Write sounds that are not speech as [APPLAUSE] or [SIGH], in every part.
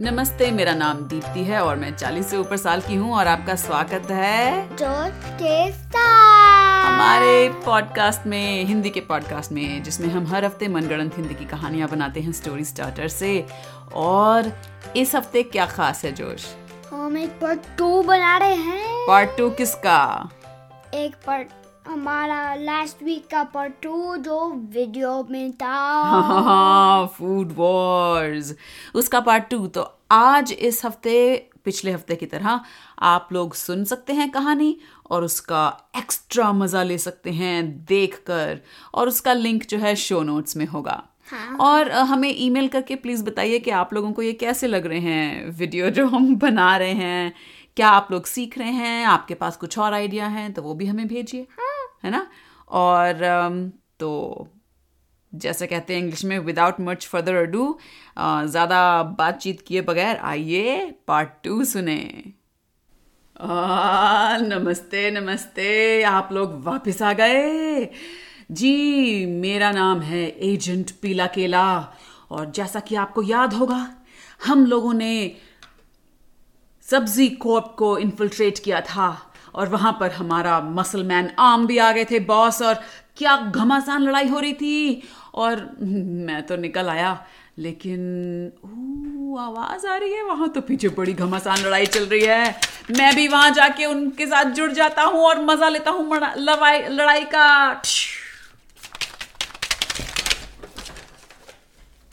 नमस्ते मेरा नाम दीप्ति है और मैं 40 से ऊपर साल की हूँ और आपका स्वागत है टेस्टा हमारे पॉडकास्ट में हिंदी के पॉडकास्ट में जिसमें हम हर हफ़्ते मनगढ़ंत हिंदी की कहानियाँ बनाते हैं स्टोरी स्टार्टर से। और इस हफ़्ते क्या खास है जोश? हम एक पार्ट टू बना रहे हैं। पार्ट टू किसका? एक पार्ट हमारा लास्ट वीक का पार्ट टू जो वीडियो में था। [LAUGHS] फ़ूड वॉर्स उसका पार्ट टू तो आज इस हफ़्ते पिछले हफ़्ते की तरह आप लोग सुन सकते हैं कहानी और उसका एक्स्ट्रा मज़ा ले सकते हैं देखकर और उसका लिंक जो है शो नोट्स में होगा। हाँ। और हमें ईमेल करके प्लीज़ बताइए कि आप लोगों को ये कैसे लग रहे हैं वीडियो जो हम बना रहे हैं। क्या आप लोग सीख रहे हैं? आपके पास कुछ और आइडिया हैं? तो वो भी हमें भेजिए। है ना? और अम, तो जैसे कहते हैं इंग्लिश में विदाउट मच फर्दर अडू ज़्यादा बातचीत किए बगैर आइए पार्ट टू सुने। आ, नमस्ते नमस्ते आप लोग वापस आ गए। जी मेरा नाम है एजेंट पीला केला और जैसा कि आपको याद होगा हम लोगों ने सब्ज़ी कोर्प को इन्फिल्ट्रेट किया था। और वहाँ पर हमारा मसल मैन आम भी आ गए थे बॉस और क्या घमासान लड़ाई हो रही थी। और मैं तो निकल आया लेकिन ऊ, आवाज़ आ रही है वहाँ तो पीछे बड़ी घमासान लड़ाई चल रही है। मैं भी वहाँ जाके उनके साथ जुड़ जाता हूँ और मज़ा लेता हूँ लड़ाई लड़ाई का।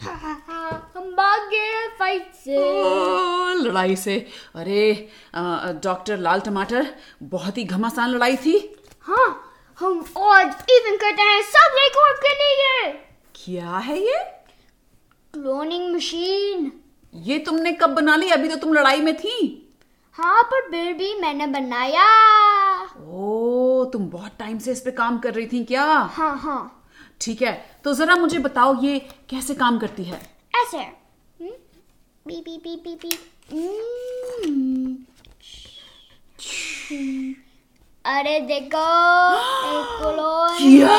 हम भाग गए फाइट से। ओ, लड़ाई से। अरे डॉक्टर लाल टमाटर बहुत ही घमासान लड़ाई थी। हाँ हम आज इवन करते हैं सब रिकॉर्ड के लिए क्या है ये? क्लोनिंग मशीन ये तुमने कब बना ली? अभी तो तुम लड़ाई में थी। हाँ पर फिर भी मैंने बनाया। ओ तुम बहुत टाइम से इस पे काम कर रही थी क्या? हाँ हाँ। ठीक है तो जरा मुझे बताओ ये कैसे काम करती है? ऐसे। हम्म? B B B B B हम्म। अरे देखो एक [GASPS] क्लोन क्या?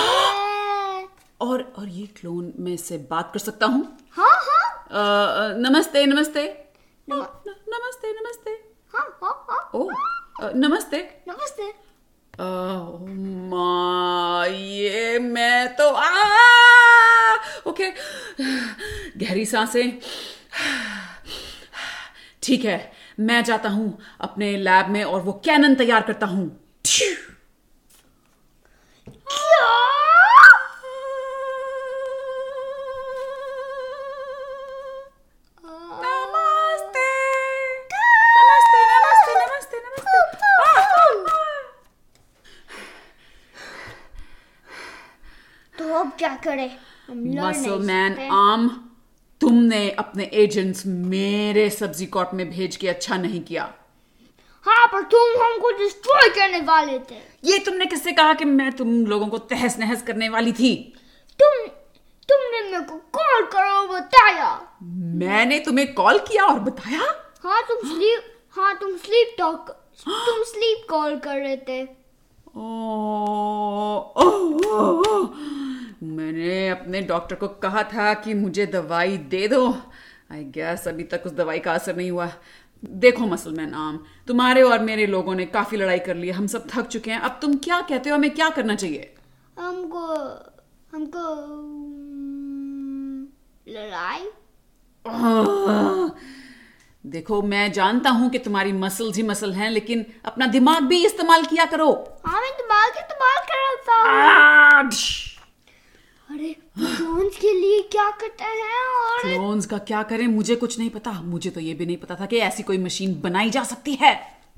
और और ये क्लोन मैं इससे बात कर सकता हूँ? हाँ हाँ। अ, नमस्ते नमस्ते। नम- न- नमस्ते नमस्ते। हाँ हाँ हाँ। ओ नमस्ते। नमस्ते। ओह माँ ये मैं तो आ ओके। गहरी साँसें। ठीक है मैं जाता हूँ अपने लैब में और वो कैनन तैयार करता हूँ। तो अब क्या करें? मसल मैन सकते। तुमने अपने एजेंट्स मेरे सब्ज़ी कॉट में भेज के अच्छा नहीं किया। हाँ पर तुम हमको डिस्ट्रॉय करने वाले थे। ये तुमने किससे कहा कि मैं तुम लोगों को तहस नहस करने वाली थी? तुम तुमने मेरे को कॉल करो और बताया। मैंने तुम्हें कॉल किया और बताया? हाँ तुम स्लीप हाँ तुम स्लीप टॉक तुम स्लीप कॉल कर रहे थे। ओ, ओ, ओ, ओ, ओ, मैंने अपने डॉक्टर को कहा था कि मुझे दवाई दे दो। आई गैस अभी तक उस दवाई का असर नहीं हुआ। देखो मसलमैन आम तुम्हारे और मेरे लोगों ने काफ़ी लड़ाई कर ली। हम सब थक चुके हैं। अब तुम क्या कहते हो? हमें क्या करना चाहिए? हमको हमको लड़ाई? देखो मैं जानता हूँ कि तुम्हारी मसल्स ही मसल हैं लेकिन अपना दिमाग भी इस्तेमाल किया करो। हाँ मैं दिमाग इस्तेमाल कर रहा था। क्लोन्स के लिए क्या करते हैं और क्लोन्स का क्या करें मुझे कुछ नहीं पता। मुझे तो ये भी नहीं पता था कि ऐसी कोई मशीन बनाई जा सकती है।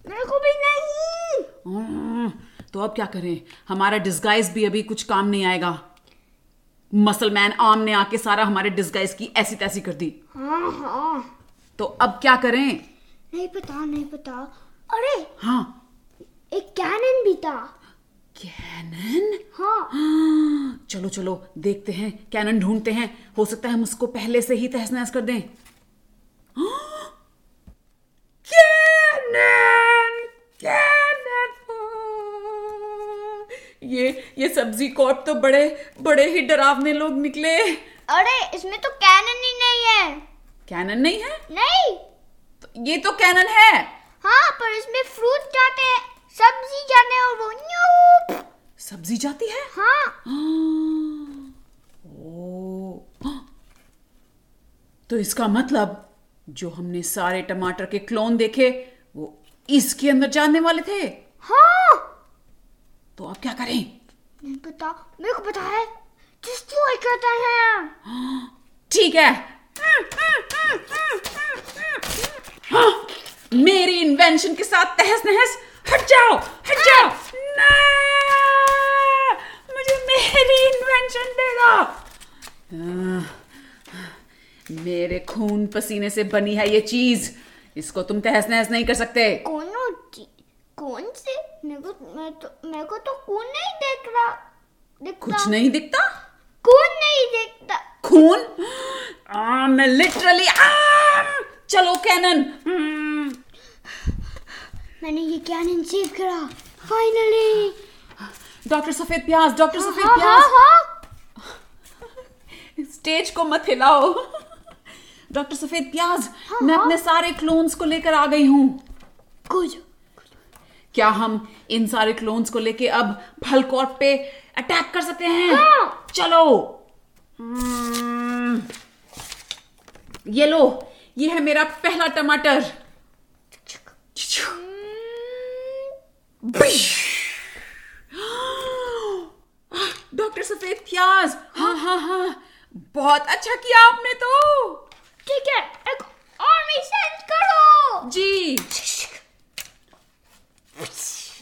मेरे को भी नहीं। तो अब क्या करें? हमारा डिस्गाइज भी अभी कुछ काम नहीं आएगा। मसलमैन आम ने आके सारा हमारे डिस्गाइज की ऐसी तैसी कर दी। हाँ हाँ। तो अब क्या करें? नहीं पता नहीं पता। अरे हाँ। एक कैनन भी था। कैनन हाँ। [GASPS] चलो चलो देखते हैं। कैनन ढूंढते हैं। हो सकता है हम उसको पहले से ही तहस नहस कर दें। [GASPS] कैनन कैनन [GASPS] ये ये सब्ज़ी कॉट तो बड़े बड़े ही डरावने लोग निकले। अरे इसमें तो कैनन ही नहीं है। कैनन नहीं है? नहीं। तो ये तो कैनन है। हाँ पर इसमें फ्रूट जाते हैं। सब्ज़ी हैं और वो सब्ज़ी जाती है? हाँ। ओ। तो इसका मतलब जो हमने सारे टमाटर के क्लोन देखे वो इसके अंदर जानने वाले थे? हाँ। तो अब क्या करें? नहीं पता। मेरे को पता है। डिस्ट्रॉय करते हैं। ठीक है। हाँ, मेरी इन्वेंशन के साथ तहस नहस हट जाओ हट जाओ। ना मुझे मेरी इन्वेंशन दे दो। मेरे खून पसीने से बनी है ये चीज़। इसको तुम तहस नहस नहीं कर सकते। कौन कौन से? मेरे को मैं तो मेरे को तो कौन नहीं देख रहा। दिखता। कुछ नहीं दिखता? खून नहीं देखता। खून? आ, मैं लिटरली चलो कैनन मैंने ये क्या नहीं सीख करा? फाइनली डॉक्टर सफ़ेद प्याज डॉक्टर सफ़ेद हाँ हाँ प्याज हाँ। स्टेज को मत हिलाओ। डॉक्टर सफ़ेद प्याज मैं अपने सारे क्लोन्स को लेकर आ गई हूँ। कुछ। क्या हम इन सारे क्लोन्स को लेके अब फलकॉर्प पे अटैक कर सकते हैं? हाँ। चलो। हम्म, ये लो। ये है मेरा पहला टमाटर। [GASPS] डॉक्टर सफ़ेद प्याज। हाँ हाँ हाँ। बहुत अच्छा किया आपने तो। ठीक है एक आर्मी सेंड करो। जी।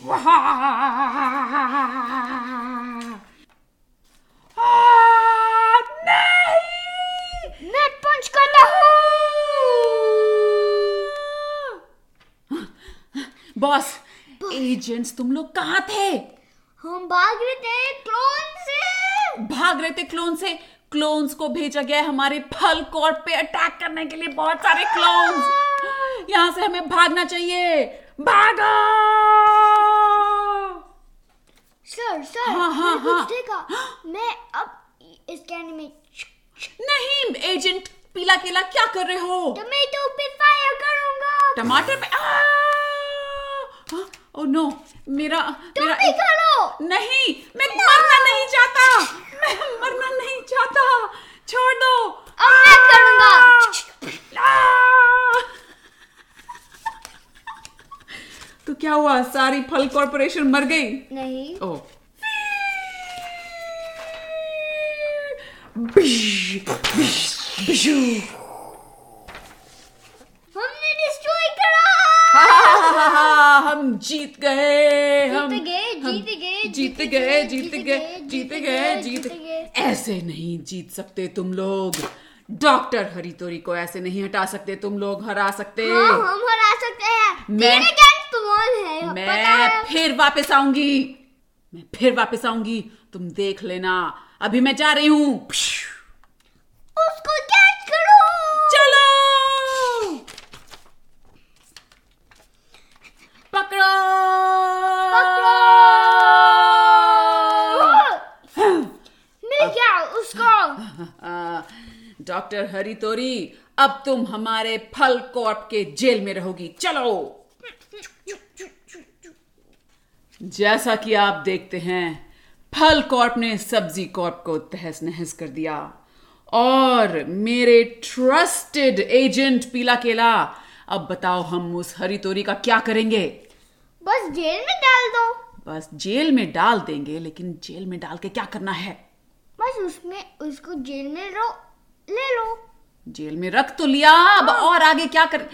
[LAUGHS] नहीं। पंच बॉस एजेंट्स तुम लोग कहाँ थे? हम भाग रहे थे क्लोन से। भाग रहे थे क्लोन से। क्लोन्स को भेजा गया हमारे फल कॉर्प पे अटैक करने के लिए बहुत सारे क्लोन्स यहाँ से हमें भागना चाहिए। भागो! सर सर हाँ, हाँ, हाँ। देखा। मैं अब इस कैन में नहीं एजेंट पीला केला क्या कर रहे हो? टमेटो पे फायर करूँगा। टमाटर पे ओ नो मेरा तुम मेरा भी करो। नहीं मैं मरना नहीं चाहता। मैं मरना नहीं चाहता। छोड़। दो अब मैं करूँगा। आ! [LAUGHS] तो क्या हुआ? सारी फल कॉर्पोरेशन मर गई? नहीं। ओ। हमने डिस्ट्रॉय करा हम जीत गए हम। जीत गए, जीत गए, जीत गए जीत जीत गए। ऐसे नहीं जीत सकते तुम लोग। डॉक्टर हरितोरी को ऐसे नहीं हटा सकते तुम लोग हरा सकते। हाँ हम हरा सकते हैं। मैं- कौन है? मैं फिर वापस आऊँगी। मैं फिर वापस आऊँगी। तुम देख लेना। अभी मैं जा रही हूँ उसको कैच करो चलो पकड़ो मिल गया उसको। [LAUGHS] डॉक्टर हरितोरी अब तुम हमारे फल कॉर्प के जेल में रहोगी। चलो। जैसा कि आप देखते हैं फल कॉर्प ने सब्ज़ी कॉर्प को तहस नहस कर दिया। और मेरे ट्रस्टेड एजेंट पीला केला अब बताओ हम उस हरितोरी का क्या करेंगे? बस जेल में डाल दो। बस जेल में डाल देंगे लेकिन जेल में डाल के क्या करना है? बस उसमें उसको जेल में रो ले लो। जेल में रख तो लिया अब हाँ। और आगे क्या कर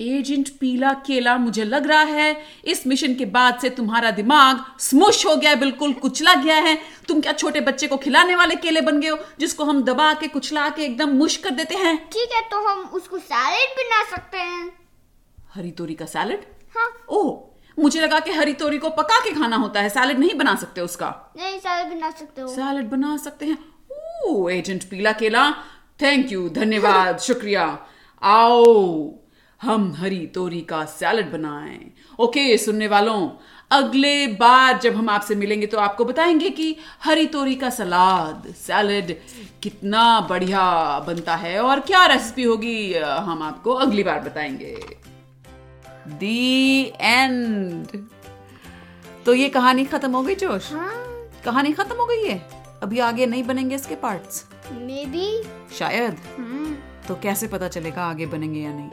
एजेंट पीला केला मुझे लग रहा है इस मिशन के बाद से तुम्हारा दिमाग स्मुश हो गया है बिल्कुल कुचला गया है। तुम क्या छोटे बच्चे को खिलाने वाले केले बन गए हो जिसको हम दबा के कुचला के एकदम मुश कर देते हैं? ठीक है तो हम उसको सैलेड बना सकते हैं। हरी तोरी का सैलड हाँ। ओह मुझे लगा कि हरी तोरी को पका के खाना होता है सैलड नहीं बना सकते उसका। नहीं सैलेड बना सकते हो। सैलड बना सकते हैं। ओ एजेंट पीला केला। थैंक यू धन्यवाद [LAUGHS] शुक्रिया। आओ हम हरी तोरी का सैलड बनाएँ। ओके सुनने वालों अगले बार जब हम आपसे मिलेंगे तो आपको बताएँगे कि हरी तोरी का सलाद सैलड कितना बढ़िया बनता है और क्या रेसिपी होगी हम आपको अगली बार बताएँगे। दी एंड तो ये कहानी खत्म हो गई जोश? हाँ। कहानी खत्म हो गई है अभी आगे नहीं बनेंगे इसके पार्ट्स मे बी शायद। हम्म। तो कैसे पता चलेगा आगे बनेंगे या नहीं?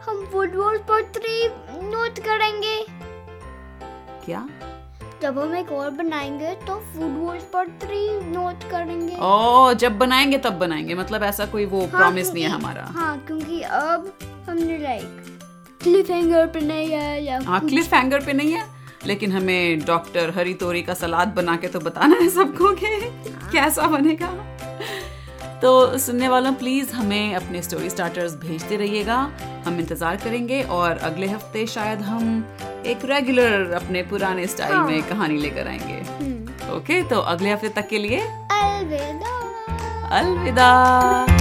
हम फुटबॉल पर थ्री नोट करेंगे। क्या? जब हम एक और बनाएँगे तो फुटबॉल पर थ्री नोट करेंगे। ओ जब बनाएँगे तब बनाएँगे। मतलब ऐसा कोई वो हाँ, प्रॉमिस नहीं है हमारा। हाँ क्योंकि अब हमने लाइक क्लिफ हैंगर पे नहीं है या हाँ क्लिफ हैंगर पे नहीं है लेकिन हमें डॉक्टर हरी तोरी का सलाद बना के तो बताना है सबको कि कैसा बनेगा। तो सुनने वालों प्लीज़ हमें अपने स्टोरी स्टार्टर्स भेजते रहिएगा। हम इंतज़ार करेंगे और अगले हफ़्ते शायद हम एक रेगुलर अपने पुराने स्टाइल हाँ। में कहानी लेकर आएँगे। हम्म, ओके तो अगले हफ़्ते तक के लिए अलविदा। अलविदा।